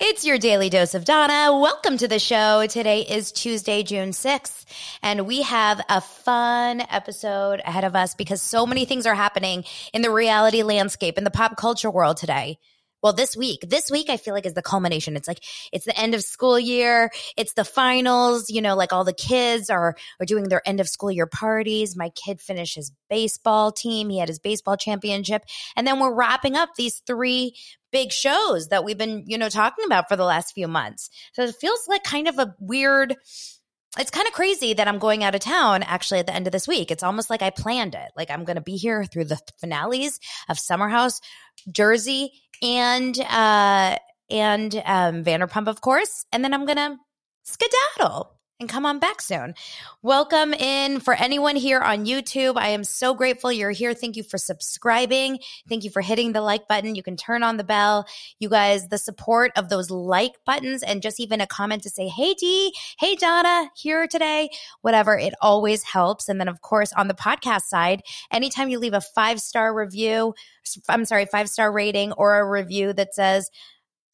It's your daily dose of Dana. Welcome to the show. Today is Tuesday, June 6th, and we have a fun episode ahead of us because so many things are happening in the reality landscape in the pop culture world today well, this week, this week I feel like is the culmination. It's like, it's the end of school year. It's the finals, you know, like all the kids are, are doing their end of school year parties. My kid finished his baseball team. He had his baseball championship. And then we're wrapping up these three big shows that we've been, you know, talking about for the last few months. So it feels like kind of a weird, it's kind of crazy that I'm going out of town actually at the end of this week. It's almost like I planned it. Like I'm going to be here through the finales of Summer House, Jersey, and uh and um Vanderpump, of course. And then I'm gonna skedaddle and come on back soon. Welcome in for anyone here on YouTube. I am so grateful you're here. Thank you for subscribing. Thank you for hitting the like button. You can turn on the bell. You guys, the support of those like buttons and just even a comment to say, Hey Dee, hey Dana, here today, whatever, it always helps. And then of course on the podcast side, anytime you leave a five star review, I'm sorry, five star rating or a review that says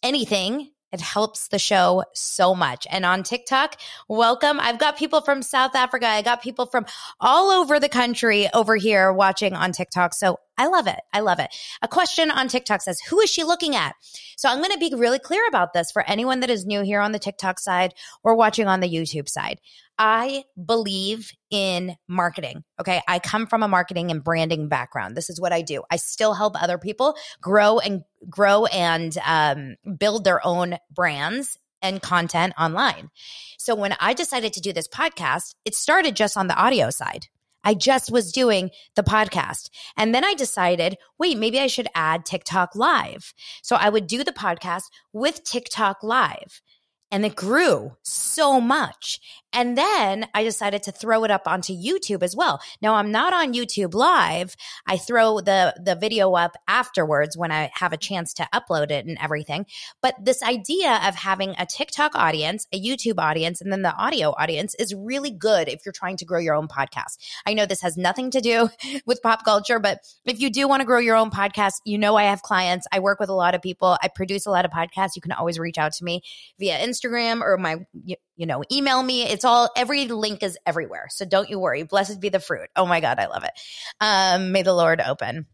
anything it helps the show so much. And on TikTok, welcome. I've got people from South Africa. I got people from all over the country over here watching on TikTok. So I love it. I love it. A question on TikTok says, who is she looking at? So I'm going to be really clear about this for anyone that is new here on the TikTok side or watching on the YouTube side. I believe in marketing. Okay. I come from a marketing and branding background. This is what I do. I still help other people grow and grow and um, build their own brands and content online. So when I decided to do this podcast, it started just on the audio side. I just was doing the podcast. And then I decided, wait, maybe I should add TikTok live. So I would do the podcast with TikTok live and it grew so much. And then I decided to throw it up onto YouTube as well. Now I'm not on YouTube live. I throw the the video up afterwards when I have a chance to upload it and everything. But this idea of having a TikTok audience, a YouTube audience, and then the audio audience is really good if you're trying to grow your own podcast. I know this has nothing to do with pop culture, but if you do want to grow your own podcast, you know I have clients. I work with a lot of people. I produce a lot of podcasts. You can always reach out to me via Instagram or my you know, email me. It's all, every link is everywhere. So don't you worry. Blessed be the fruit. Oh my God, I love it. Um, may the Lord open.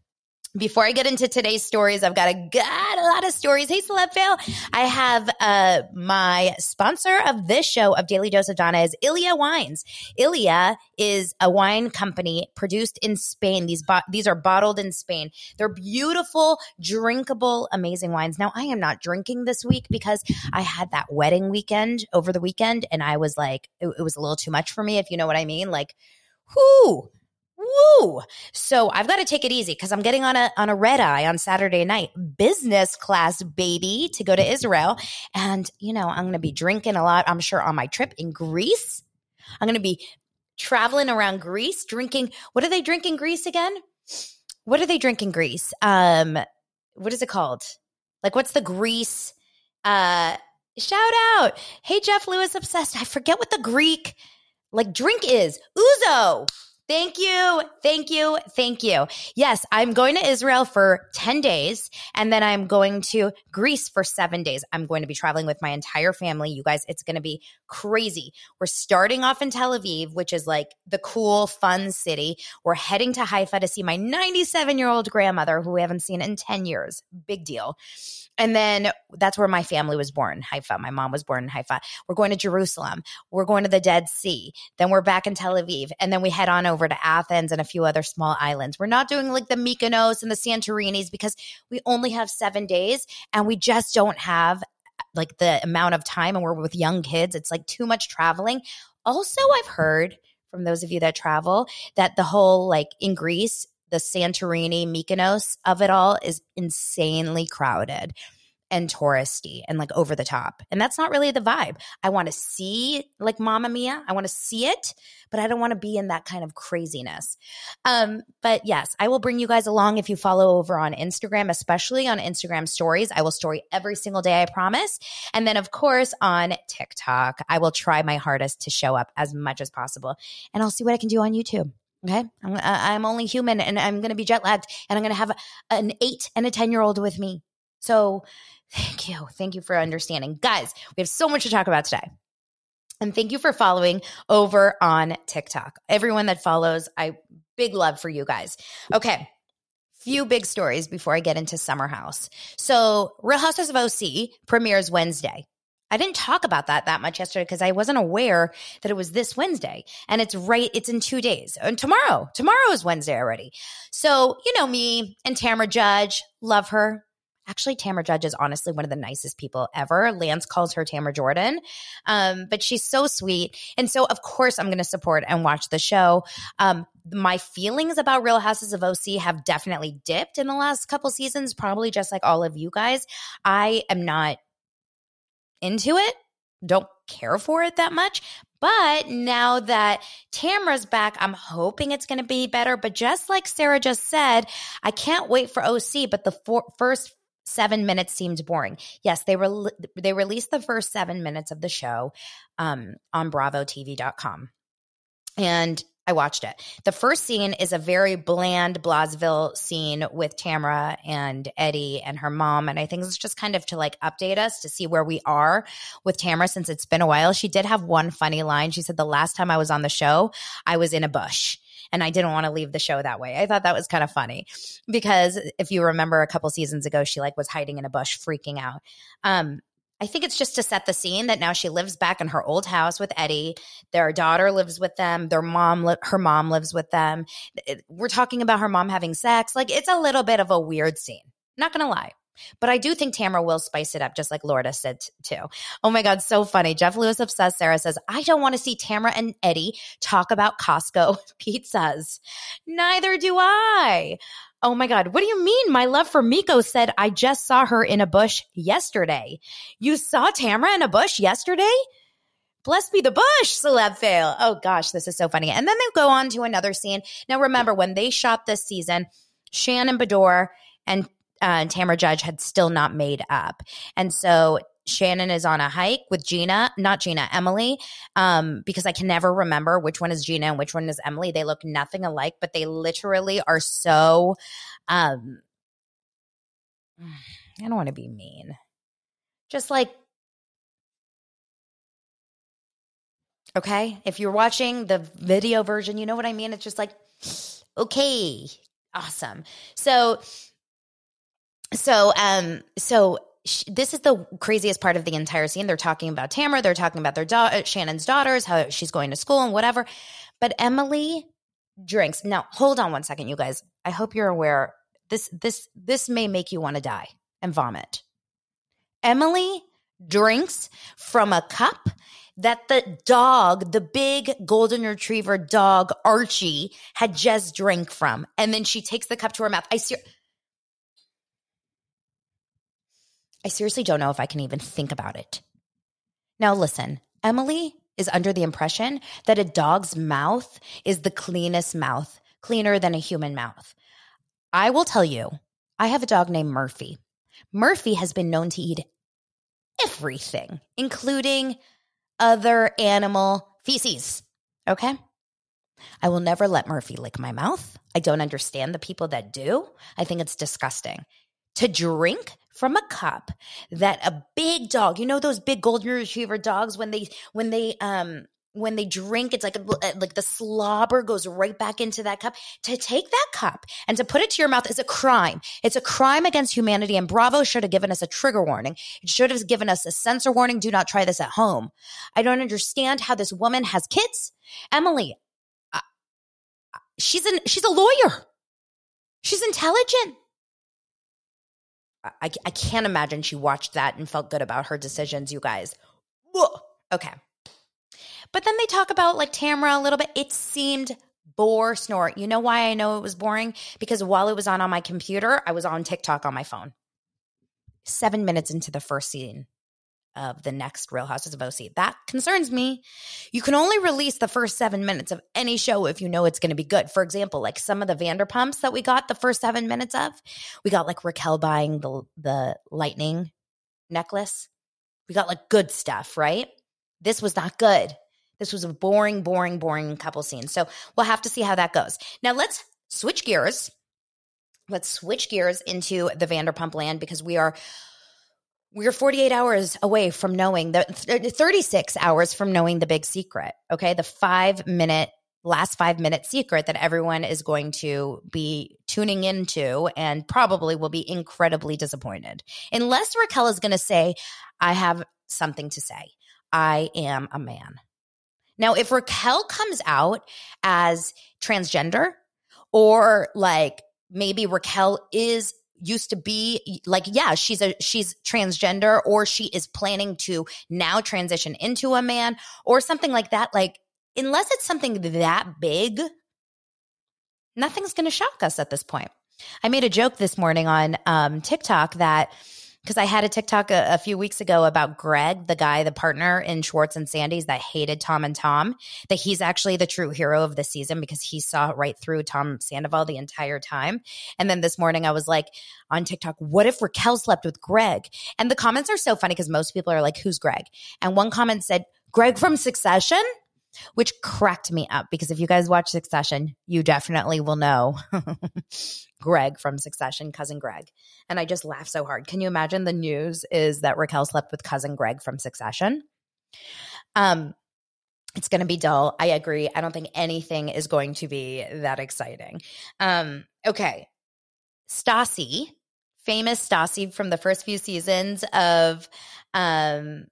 Before I get into today's stories, I've got a, got a lot of stories. Hey, Celeb Fail. I have uh, my sponsor of this show of Daily Dose of Dana is Iylia Wines. Iylia is a wine company produced in Spain. These bo- these are bottled in Spain. They're beautiful, drinkable, amazing wines. Now, I am not drinking this week because I had that wedding weekend over the weekend, and I was like, it, it was a little too much for me, if you know what I mean. Like, whoo Woo! So I've got to take it easy because I'm getting on a on a red eye on Saturday night, business class baby, to go to Israel, and you know I'm going to be drinking a lot. I'm sure on my trip in Greece, I'm going to be traveling around Greece, drinking. What do they drink in Greece again? What do they drink in Greece? Um, what is it called? Like, what's the Greece? Uh, shout out! Hey, Jeff Lewis, obsessed. I forget what the Greek like drink is. Ouzo. Thank you. Thank you. Thank you. Yes, I'm going to Israel for 10 days and then I'm going to Greece for seven days. I'm going to be traveling with my entire family. You guys, it's going to be crazy. We're starting off in Tel Aviv, which is like the cool, fun city. We're heading to Haifa to see my 97 year old grandmother who we haven't seen in 10 years. Big deal. And then that's where my family was born, Haifa. My mom was born in Haifa. We're going to Jerusalem. We're going to the Dead Sea. Then we're back in Tel Aviv. And then we head on over to Athens and a few other small islands. We're not doing like the Mykonos and the Santorinis because we only have seven days and we just don't have like the amount of time and we're with young kids. It's like too much traveling. Also, I've heard from those of you that travel that the whole like in Greece, the Santorini, Mykonos of it all is insanely crowded. And touristy and like over the top. And that's not really the vibe. I want to see like Mamma Mia. I want to see it, but I don't want to be in that kind of craziness. Um, but yes, I will bring you guys along if you follow over on Instagram, especially on Instagram stories. I will story every single day, I promise. And then, of course, on TikTok, I will try my hardest to show up as much as possible. And I'll see what I can do on YouTube. Okay. I'm, I'm only human and I'm going to be jet lagged and I'm going to have an eight and a 10 year old with me. So thank you. Thank you for understanding. Guys, we have so much to talk about today. And thank you for following over on TikTok. Everyone that follows, I big love for you guys. Okay. Few big stories before I get into Summer House. So, Real Houses of OC premieres Wednesday. I didn't talk about that that much yesterday because I wasn't aware that it was this Wednesday. And it's right, it's in two days. And tomorrow, tomorrow is Wednesday already. So, you know me and Tamra Judge, love her. Actually, Tamra Judge is honestly one of the nicest people ever. Lance calls her Tamra Jordan, um, but she's so sweet. And so, of course, I'm going to support and watch the show. Um, my feelings about Real Houses of OC have definitely dipped in the last couple seasons, probably just like all of you guys. I am not into it, don't care for it that much. But now that Tamra's back, I'm hoping it's going to be better. But just like Sarah just said, I can't wait for OC. But the first seven minutes seemed boring. Yes, they re- they released the first seven minutes of the show um, on BravoTV.com, and I watched it. The first scene is a very bland Blasville scene with Tamra and Eddie and her mom. And I think it's just kind of to like update us to see where we are with Tamra since it's been a while. She did have one funny line. She said, The last time I was on the show, I was in a bush and I didn't want to leave the show that way. I thought that was kind of funny because if you remember a couple seasons ago, she like was hiding in a bush freaking out. Um, I think it's just to set the scene that now she lives back in her old house with Eddie. Their daughter lives with them. Their mom, her mom lives with them. We're talking about her mom having sex. Like it's a little bit of a weird scene. Not going to lie. But I do think Tamra will spice it up, just like Lorda said t- too. Oh my God, so funny. Jeff Lewis obsessed. Sarah says, I don't want to see Tamra and Eddie talk about Costco pizzas. Neither do I. Oh my God. What do you mean? My love for Miko said, I just saw her in a bush yesterday. You saw Tamra in a bush yesterday? Bless be the bush, celeb fail. Oh gosh, this is so funny. And then they go on to another scene. Now remember, when they shot this season, Shannon Beador and uh, Tamra Judge had still not made up. And so Shannon is on a hike with Gina, not Gina, Emily, um, because I can never remember which one is Gina and which one is Emily. They look nothing alike, but they literally are so. Um, I don't want to be mean. Just like, okay, if you're watching the video version, you know what I mean? It's just like, okay, awesome. So, so, um, so this is the craziest part of the entire scene. They're talking about Tamra. They're talking about their daughter, Shannon's daughters, how she's going to school and whatever. But Emily drinks. Now, hold on one second, you guys. I hope you're aware. This this this may make you want to die and vomit. Emily drinks from a cup that the dog, the big golden retriever dog Archie, had just drank from, and then she takes the cup to her mouth. I see. I seriously don't know if I can even think about it. Now, listen, Emily is under the impression that a dog's mouth is the cleanest mouth, cleaner than a human mouth. I will tell you, I have a dog named Murphy. Murphy has been known to eat everything, including other animal feces. Okay? I will never let Murphy lick my mouth. I don't understand the people that do. I think it's disgusting. To drink from a cup that a big dog, you know those big golden retriever dogs when they when they um when they drink it's like a, like the slobber goes right back into that cup. To take that cup and to put it to your mouth is a crime. It's a crime against humanity and bravo should have given us a trigger warning. It should have given us a censor warning do not try this at home. I don't understand how this woman has kids. Emily uh, she's an she's a lawyer. She's intelligent I, I can't imagine she watched that and felt good about her decisions, you guys. Okay. But then they talk about like Tamra a little bit. It seemed bore snort. You know why I know it was boring? Because while it was on on my computer, I was on TikTok on my phone. seven minutes into the first scene of the next Real Houses of OC. That concerns me. You can only release the first seven minutes of any show if you know it's going to be good. For example, like some of the Vanderpumps that we got the first seven minutes of, we got like Raquel buying the the lightning necklace. We got like good stuff, right? This was not good. This was a boring, boring, boring couple scenes. So we'll have to see how that goes. Now let's switch gears. Let's switch gears into the Vanderpump land because we are we're 48 hours away from knowing the 36 hours from knowing the big secret. Okay. The five minute, last five minute secret that everyone is going to be tuning into and probably will be incredibly disappointed. Unless Raquel is going to say, I have something to say. I am a man. Now, if Raquel comes out as transgender or like maybe Raquel is used to be like yeah she's a she's transgender or she is planning to now transition into a man or something like that. Like unless it's something that big nothing's going to shock us at this point. I made a joke this morning on um, tiktok that because I had a TikTok a, a, few weeks ago about Greg, the guy, the partner in Schwartz and Sandy's that hated Tom and Tom, that he's actually the true hero of the season because he saw right through Tom Sandoval the entire time. And then this morning I was like on TikTok, what if Raquel slept with Greg? And the comments are so funny because most people are like, who's Greg? And one comment said, Greg from Succession which cracked me up because if you guys watch Succession, you definitely will know Greg from Succession, cousin Greg. And I just laughed so hard. Can you imagine the news is that Raquel slept with cousin Greg from Succession? Um, it's going to be dull. I agree. I don't think anything is going to be that exciting. Um, okay. Stassi, famous Stassi from the first few seasons of um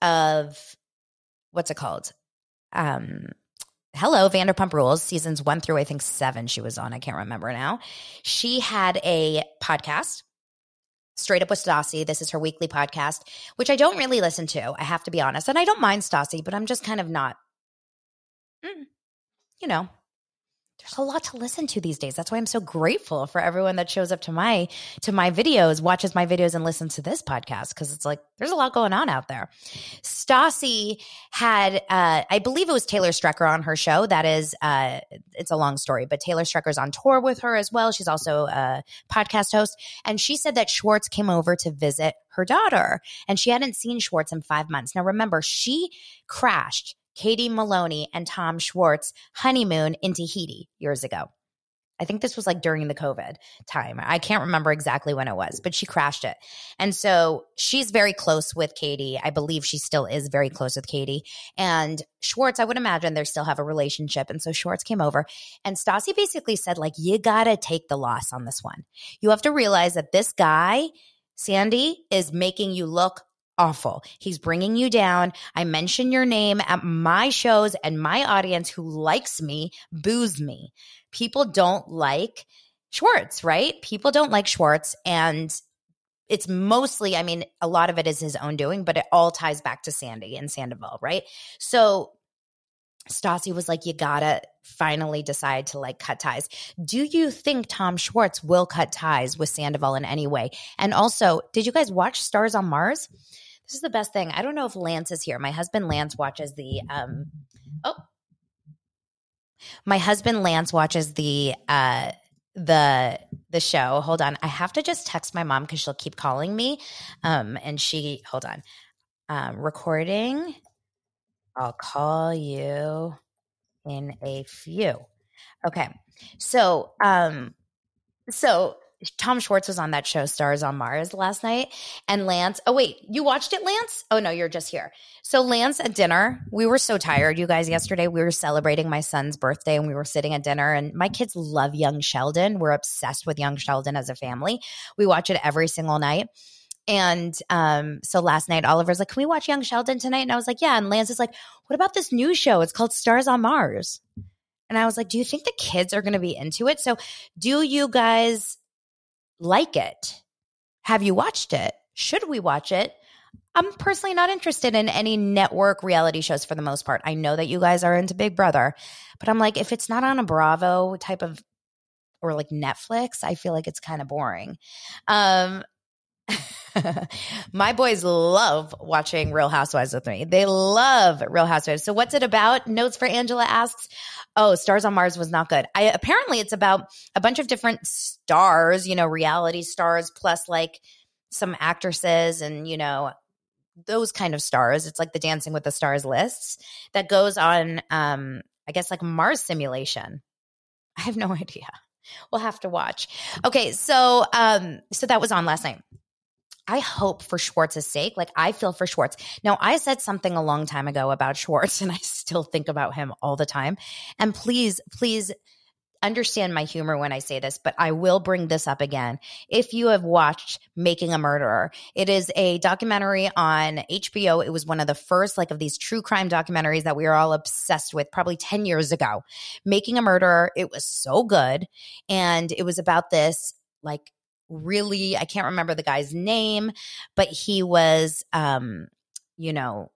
of what's it called? um hello vanderpump rules seasons one through i think seven she was on. I can't remember now. She had a podcast straight up with stassi. This is her weekly podcast which i don't really listen to i have to be honest. And i don't mind stassi but i'm just kind of not mm, you know there's a lot to listen to these days. That's why I'm so grateful for everyone that shows up to my to my videos, watches my videos, and listens to this podcast because it's like there's a lot going on out there. Stassi had, uh, I believe it was Taylor Strecker on her show. That is, uh, it's a long story, but Taylor Strecker's on tour with her as well. She's also a podcast host, and she said that Schwartz came over to visit her daughter, and she hadn't seen Schwartz in five months. Now, remember, she crashed Katie Maloney and Tom Schwartz honeymoon in Tahiti years ago. I think this was like during the COVID time. I can't remember exactly when it was, but she crashed it. And so she's very close with Katie. I believe she still is very close with Katie. And Schwartz, I would imagine they still have a relationship. And so Schwartz came over and Stassi basically said, like, you got to take the loss on this one. You have to realize that this guy, Sandy, is making you look awful. He's bringing you down. I mention your name at my shows, and my audience who likes me boos me. People don't like Schwartz, right? People don't like Schwartz. And it's mostly, I mean, a lot of it is his own doing, but it all ties back to Sandy and Sandoval, right? So Stassi was like, you gotta finally decide to like cut ties. Do you think Tom Schwartz will cut ties with Sandoval in any way? And also, did you guys watch Stars on Mars? This is the best thing. I don't know if Lance is here. My husband Lance watches the um oh my husband Lance watches the uh the the show. Hold on. I have to just text my mom because she'll keep calling me. Um and she hold on. Um recording. I'll call you in a few. Okay. So um so Tom Schwartz was on that show, Stars on Mars, last night. And Lance, oh, wait, you watched it, Lance? Oh, no, you're just here. So, Lance at dinner, we were so tired, you guys, yesterday. We were celebrating my son's birthday and we were sitting at dinner. And my kids love Young Sheldon. We're obsessed with Young Sheldon as a family. We watch it every single night. And um, so last night, Oliver's like, Can we watch Young Sheldon tonight? And I was like, Yeah. And Lance is like, What about this new show? It's called Stars on Mars. And I was like, Do you think the kids are going to be into it? So, do you guys like it? Have you watched it? Should we watch it? I'm personally not interested in any network reality shows for the most part. I know that you guys are into Big Brother, but I'm like, if it's not on a Bravo type of or like Netflix, I feel like it's kind of boring. Um, My boys love watching Real Housewives with me. They love Real Housewives. So what's it about? Notes for Angela asks. Oh, Stars on Mars was not good. I apparently it's about a bunch of different stars, you know, reality stars plus like some actresses and, you know, those kind of stars. It's like the Dancing with the Stars lists that goes on um I guess like Mars simulation. I have no idea. We'll have to watch. Okay, so um so that was on last night. I hope for Schwartz's sake, like I feel for Schwartz. Now, I said something a long time ago about Schwartz, and I still think about him all the time. And please, please understand my humor when I say this, but I will bring this up again. If you have watched Making a Murderer, it is a documentary on HBO. It was one of the first like of these true crime documentaries that we were all obsessed with probably 10 years ago. Making a Murderer, it was so good and it was about this like really I can't remember the guy's name, but he was um you know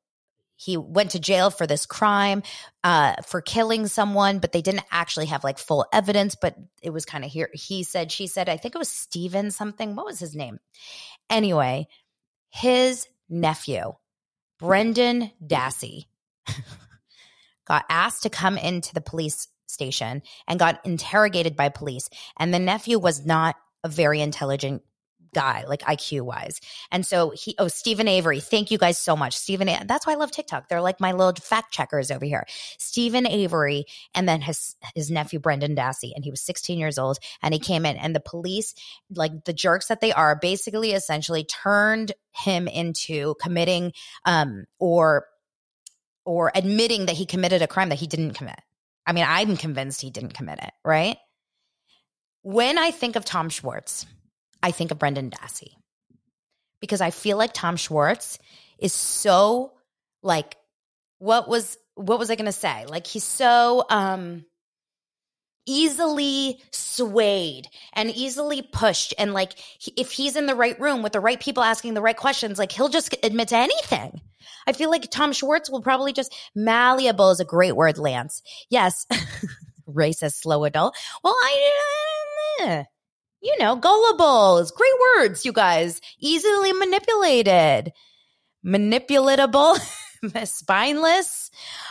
he went to jail for this crime uh, for killing someone but they didn't actually have like full evidence but it was kind of here he said she said i think it was steven something what was his name? Anyway his nephew brendan dassey got asked to come into the police station and got interrogated by police and the nephew was not a very intelligent guy, like IQ wise. And so he, oh, Steven Avery, thank you guys so much. Steven, that's why I love TikTok. They're like my little fact checkers over here. Steven Avery, and then his, his nephew, Brendan Dassey, and he was 16 years old. And he came in, and the police, like the jerks that they are, basically essentially turned him into committing, um, or, or admitting that he committed a crime that he didn't commit. I mean, I'm convinced he didn't commit it, right? When I think of Tom Schwartz, I think of Brendan Dassey. Because I feel like Tom Schwartz is so like what was what was I going to say? Like he's so um easily swayed and easily pushed and like if he's in the right room with the right people asking the right questions like he'll just admit to anything. I feel like tom schwartz will probably just malleable is a great word lance. Yes racist slow adult. Well i uh, you know, gullible is great words, you guys. Easily manipulated, manipulatable, spineless.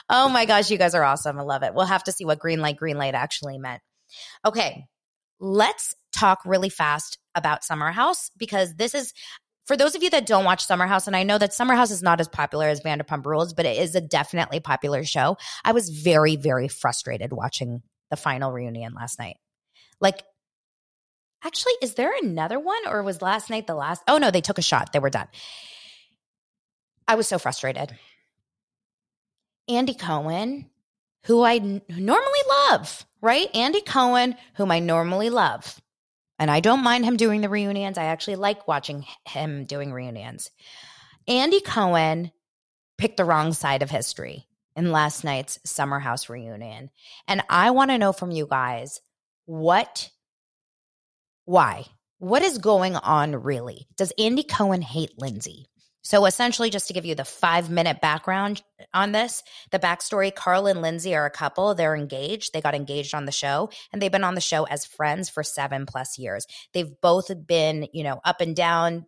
Oh my gosh, you guys are awesome. I love it. We'll have to see what green light, green light actually meant. Okay, let's talk really fast about Summer House because this is for those of you that don't watch Summer House, and I know that Summer House is not as popular as Vanderpump Rules, but it is a definitely popular show. I was very, very frustrated watching the final reunion last night. Like Actually, is there another one or was last night the last? Oh no, they took a shot. They were done. I was so frustrated. Andy Cohen, who I n- normally love, right? Andy Cohen, whom I normally love. And I don't mind him doing the reunions. I actually like watching him doing reunions. Andy Cohen picked the wrong side of history in last night's Summer House reunion. And I want to know from you guys what why? What is going on really? Does Andy Cohen hate Lindsay? So essentially, just to give you the five minute background on this, the backstory, Carl and Lindsay are a couple. They're engaged. They got engaged on the show and they've been on the show as friends for seven plus years. They've both been, you know, up and down,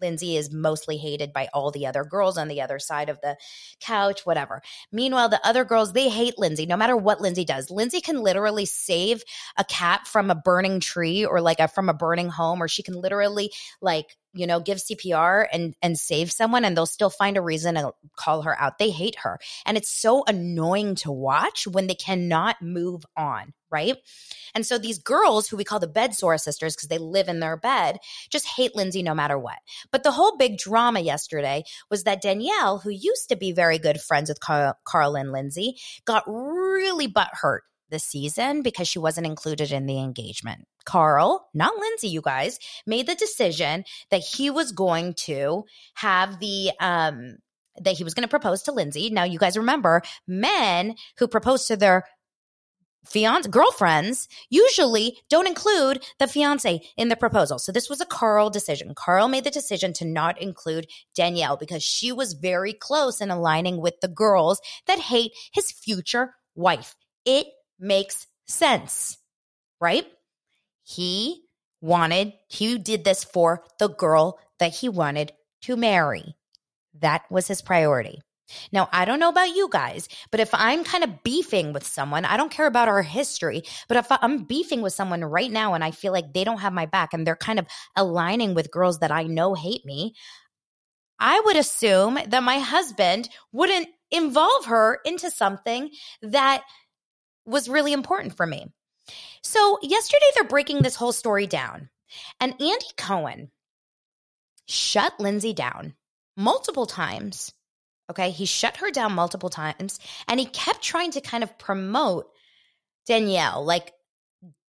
Lindsay is mostly hated by all the other girls on the other side of the couch, whatever. Meanwhile, the other girls, they hate Lindsay no matter what Lindsay does. Lindsay can literally save a cat from a burning tree or like a, from a burning home, or she can literally like you know give cpr and and save someone and they'll still find a reason to call her out. They hate her. And it's so annoying to watch when they cannot move on right? And so these girls who we call the bed sore sisters because they live in their bed just hate lindsay no matter what. But the whole big drama yesterday was that danielle who used to be very good friends with carl, carl and lindsay got really butthurt this season because she wasn't included in the engagement. Carl, not Lindsay, you guys, made the decision that he was going to have the um that he was going to propose to Lindsay. Now you guys remember men who propose to their fiance girlfriends usually don't include the fiance in the proposal. So this was a Carl decision. Carl made the decision to not include Danielle because she was very close in aligning with the girls that hate his future wife. It makes sense, right? He wanted, he did this for the girl that he wanted to marry. That was his priority. Now, I don't know about you guys, but if I'm kind of beefing with someone, I don't care about our history, but if I'm beefing with someone right now and I feel like they don't have my back and they're kind of aligning with girls that I know hate me, I would assume that my husband wouldn't involve her into something that was really important for me. So, yesterday they're breaking this whole story down, and Andy Cohen shut Lindsay down multiple times. Okay. He shut her down multiple times and he kept trying to kind of promote Danielle. Like,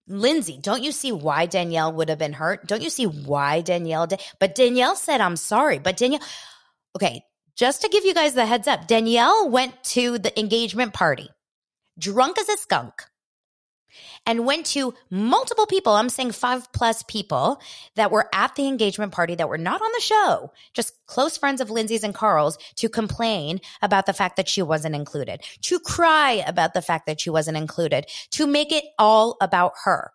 Lindsay, don't you see why Danielle would have been hurt? Don't you see why Danielle did? But Danielle said, I'm sorry. But Danielle, okay, just to give you guys the heads up, Danielle went to the engagement party drunk as a skunk and went to multiple people. I'm saying five plus people that were at the engagement party that were not on the show, just close friends of Lindsay's and Carl's to complain about the fact that she wasn't included, to cry about the fact that she wasn't included, to make it all about her.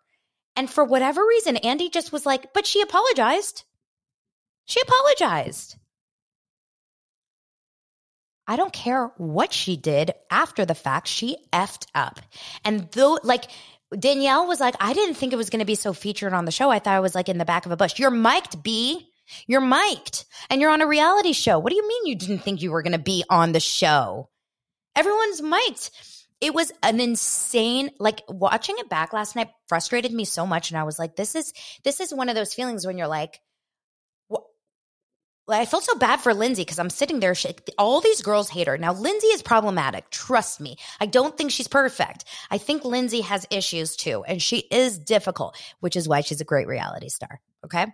And for whatever reason, Andy just was like, but she apologized. She apologized. I don't care what she did after the fact. She effed up. And though, like, Danielle was like, I didn't think it was going to be so featured on the show. I thought I was like in the back of a bush. You're mic'd, B. You're mic'd and you're on a reality show. What do you mean you didn't think you were going to be on the show? Everyone's mic'd. It was an insane, like watching it back last night frustrated me so much. And I was like, this is, this is one of those feelings when you're like, I felt so bad for Lindsay because I'm sitting there. She, all these girls hate her. Now, Lindsay is problematic. Trust me. I don't think she's perfect. I think Lindsay has issues too, and she is difficult, which is why she's a great reality star. Okay.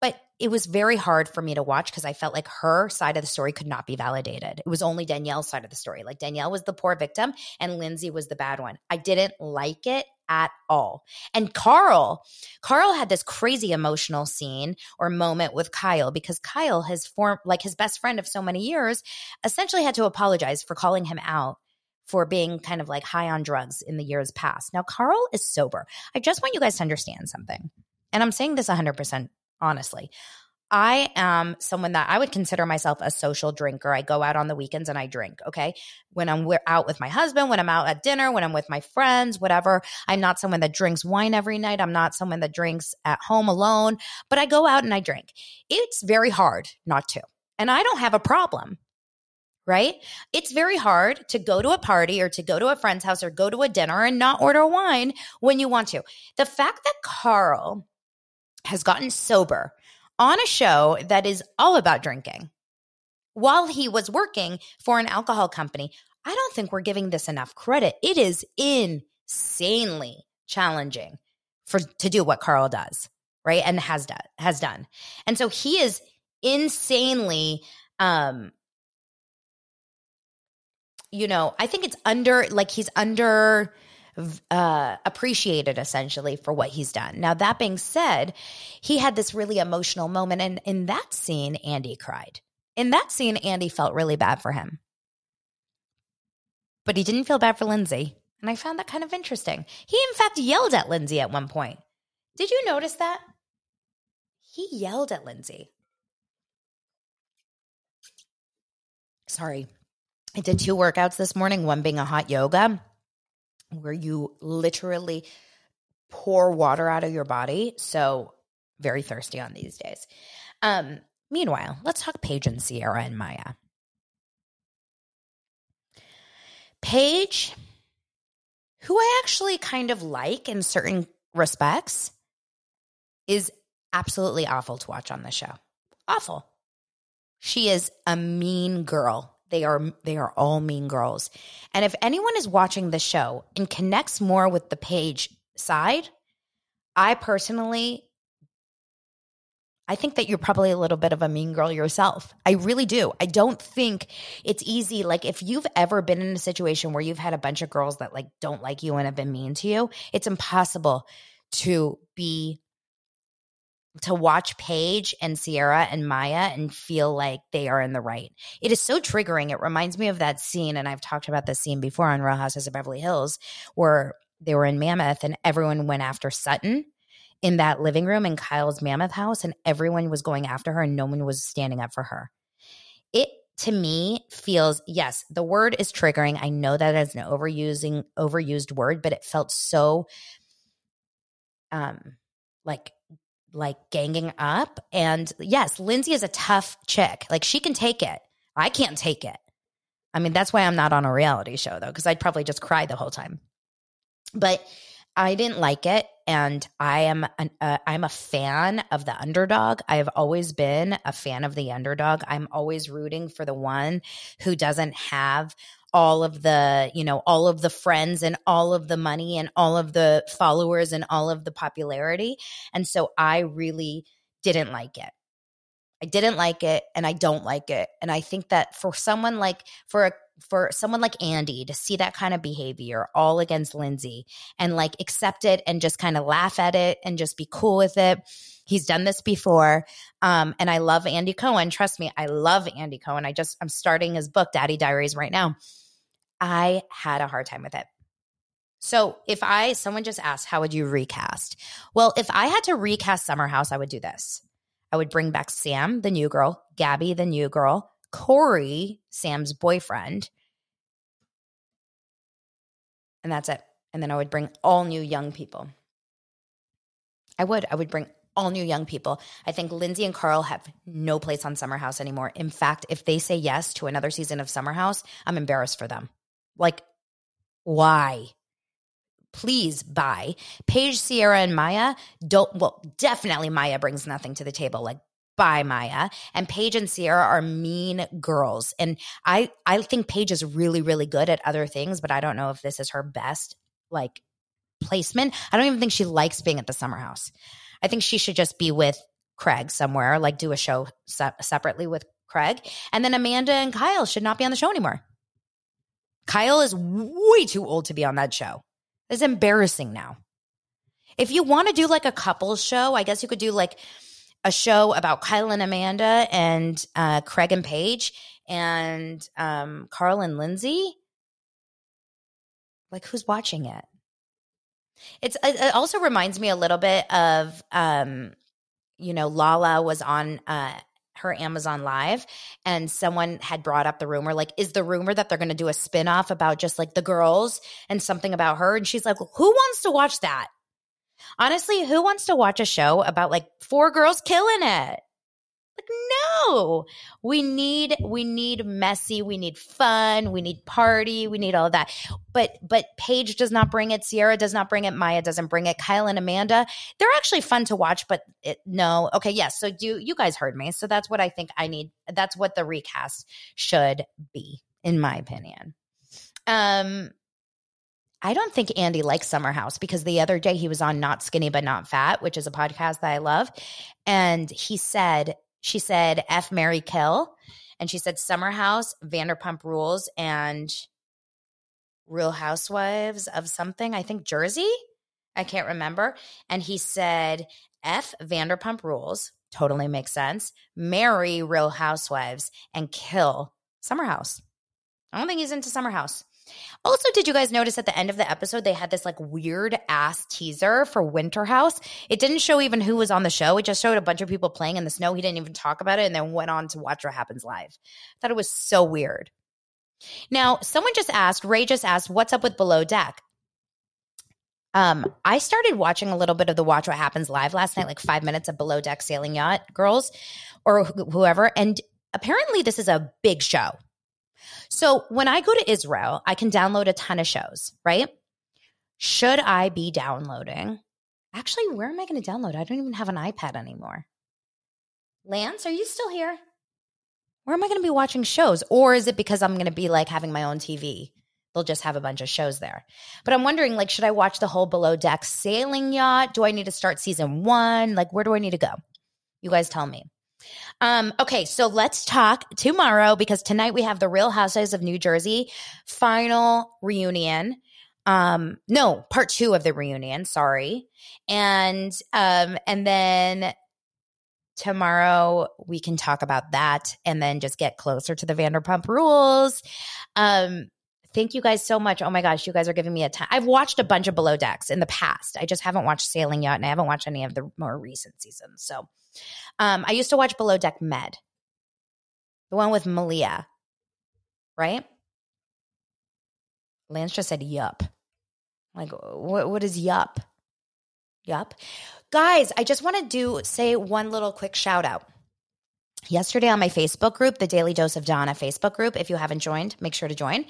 But it was very hard for me to watch because I felt like her side of the story could not be validated. It was only Danielle's side of the story. Like Danielle was the poor victim and Lindsay was the bad one. I didn't like it at all. And Carl, Carl had this crazy emotional scene or moment with Kyle because Kyle, his form, like his best friend of so many years, essentially had to apologize for calling him out for being kind of like high on drugs in the years past. Now, Carl is sober. I just want you guys to understand something. And I'm saying this 100% honestly. I am someone that I would consider myself a social drinker. I go out on the weekends and I drink. Okay. When I'm out with my husband, when I'm out at dinner, when I'm with my friends, whatever. I'm not someone that drinks wine every night. I'm not someone that drinks at home alone, but I go out and I drink. It's very hard not to. And I don't have a problem. Right? It's very hard to go to a party or to go to a friend's house or go to a dinner and not order wine when you want to. The fact that Carl has gotten sober on a show that is all about drinking while he was working for an alcohol company. I don't think we're giving this enough credit. It is insanely challenging for to do what Carl does, right? And has done has done. And so he is insanely um you know, I think it's under like he's under uh, appreciated essentially for what he's done. Now, that being said, he had this really emotional moment. And in that scene, Andy cried. In that scene, Andy felt really bad for him. But he didn't feel bad for Lindsay. And I found that kind of interesting. He, in fact, yelled at Lindsay at one point. Did you notice that? He yelled at Lindsay. Sorry. I did two workouts this morning, one being a hot yoga where you literally pour water out of your body. So, very thirsty on these days. Um, meanwhile, let's talk Paige and Sierra and Mya. Paige, who I actually kind of like in certain respects, is absolutely awful to watch on the show. Awful. She is a mean girl. They are they are all mean girls. And if anyone is watching the show and connects more with the Paige side, I personally I think that you're probably a little bit of a mean girl yourself. I really do. I don't think it's easy. Like, if you've ever been in a situation where you've had a bunch of girls that like don't like you and have been mean to you, it's impossible to be to watch Paige and Sierra and Mya and feel like they are in the right. It is so triggering. It reminds me of that scene, and I've talked about this scene before on Real Houses of Beverly Hills, where they were in Mammoth and everyone went after Sutton. in that living room in Kyle's mammoth house and everyone was going after her and no one was standing up for her. It to me feels yes, the word is triggering. I know that is an overusing overused word, but it felt so um like like ganging up and yes, Lindsay is a tough chick. Like she can take it. I can't take it. I mean, that's why I'm not on a reality show though cuz I'd probably just cry the whole time. But I didn't like it, and I am an, uh, I'm a fan of the underdog. I have always been a fan of the underdog. I'm always rooting for the one who doesn't have all of the you know all of the friends and all of the money and all of the followers and all of the popularity and so i really didn't like it i didn't like it and i don't like it and i think that for someone like for a for someone like Andy to see that kind of behavior all against Lindsay and like accept it and just kind of laugh at it and just be cool with it. He's done this before. Um, and I love Andy Cohen. Trust me, I love Andy Cohen. I just, I'm starting his book, Daddy Diaries, right now. I had a hard time with it. So if I, someone just asked, how would you recast? Well, if I had to recast Summer House, I would do this. I would bring back Sam, the new girl, Gabby, the new girl, Corey, Sam's boyfriend. And that's it. And then I would bring all new young people. I would. I would bring all new young people. I think Lindsay and Carl have no place on Summer House anymore. In fact, if they say yes to another season of Summer House, I'm embarrassed for them. Like, why? Please buy. Paige, Sierra, and Mya don't, well, definitely Mya brings nothing to the table. Like, by Mya and Paige and Sierra are mean girls. And I I think Paige is really really good at other things, but I don't know if this is her best like placement. I don't even think she likes being at the summer house. I think she should just be with Craig somewhere, like do a show se- separately with Craig. And then Amanda and Kyle should not be on the show anymore. Kyle is way too old to be on that show. It's embarrassing now. If you want to do like a couples show, I guess you could do like a show about Kyle and Amanda and uh, Craig and Paige and um, Carl and Lindsay. Like, who's watching it? It's it also reminds me a little bit of um, you know, Lala was on uh her Amazon Live and someone had brought up the rumor like is the rumor that they're going to do a spin-off about just like the girls and something about her and she's like who wants to watch that? Honestly, who wants to watch a show about like four girls killing it? Like no. We need we need messy, we need fun, we need party, we need all of that. But but Paige does not bring it, Sierra does not bring it, Mya doesn't bring it, Kyle and Amanda, they're actually fun to watch, but it, no. Okay, yes. So do you guys heard me. So that's what I think I need. That's what the recast should be in my opinion. Um I don't think Andy likes Summer House because the other day he was on Not Skinny But Not Fat, which is a podcast that I love. And he said, she said, F Mary Kill. And she said, Summer House, Vanderpump Rules, and Real Housewives of something, I think Jersey. I can't remember. And he said, F Vanderpump Rules, totally makes sense. Marry Real Housewives and kill Summer House. I don't think he's into Summer House. Also, did you guys notice at the end of the episode they had this like weird ass teaser for Winter House? It didn't show even who was on the show. It just showed a bunch of people playing in the snow. He didn't even talk about it and then went on to watch what happens live. I thought it was so weird. Now, someone just asked, Ray just asked, what's up with Below Deck? Um, I started watching a little bit of the Watch What Happens live last night, like five minutes of Below Deck Sailing Yacht Girls or wh- whoever. And apparently, this is a big show. So when I go to Israel, I can download a ton of shows, right? Should I be downloading? Actually, where am I going to download? I don't even have an iPad anymore. Lance, are you still here? Where am I going to be watching shows? Or is it because I'm going to be like having my own TV? They'll just have a bunch of shows there. But I'm wondering, like, should I watch the whole Below Deck sailing yacht? Do I need to start season one? Like, where do I need to go? You guys tell me. Um, okay, so let's talk tomorrow because tonight we have the Real Housewives of New Jersey final reunion. Um, no, part two of the reunion, sorry. And um, and then tomorrow we can talk about that and then just get closer to the Vanderpump rules. Um, Thank you guys so much. Oh my gosh, you guys are giving me a time. I've watched a bunch of Below Decks in the past. I just haven't watched Sailing Yacht and I haven't watched any of the more recent seasons. So um, I used to watch Below Deck Med, the one with Malia, right? Lance just said, yup. Like, what, what is yup? Yup. Guys, I just want to do say one little quick shout out. Yesterday on my Facebook group, the Daily Dose of Dana Facebook group, if you haven't joined, make sure to join.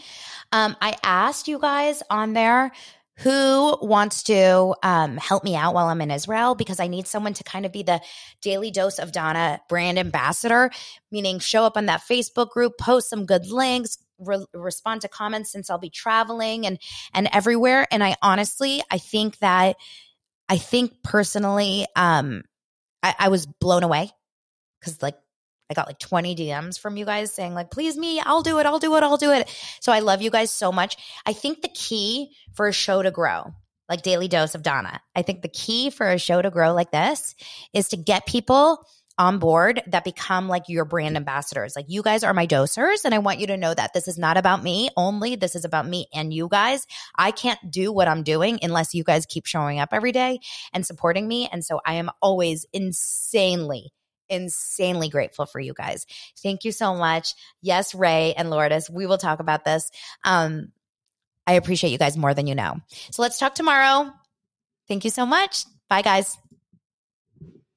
Um, I asked you guys on there who wants to um, help me out while I'm in Israel because I need someone to kind of be the daily dose of Dana brand ambassador, meaning show up on that Facebook group, post some good links, re- respond to comments since I'll be traveling and and everywhere. And I honestly, I think that I think personally, um, I, I was blown away because like I got like 20 DMs from you guys saying, like, please me, I'll do it, I'll do it, I'll do it. So I love you guys so much. I think the key for a show to grow, like Daily Dose of Dana, I think the key for a show to grow like this is to get people on board that become like your brand ambassadors. Like you guys are my dosers. And I want you to know that this is not about me only. This is about me and you guys. I can't do what I'm doing unless you guys keep showing up every day and supporting me. And so I am always insanely insanely grateful for you guys. Thank you so much. Yes, Ray and Lourdes, we will talk about this. Um, I appreciate you guys more than you know. So let's talk tomorrow. Thank you so much. Bye, guys.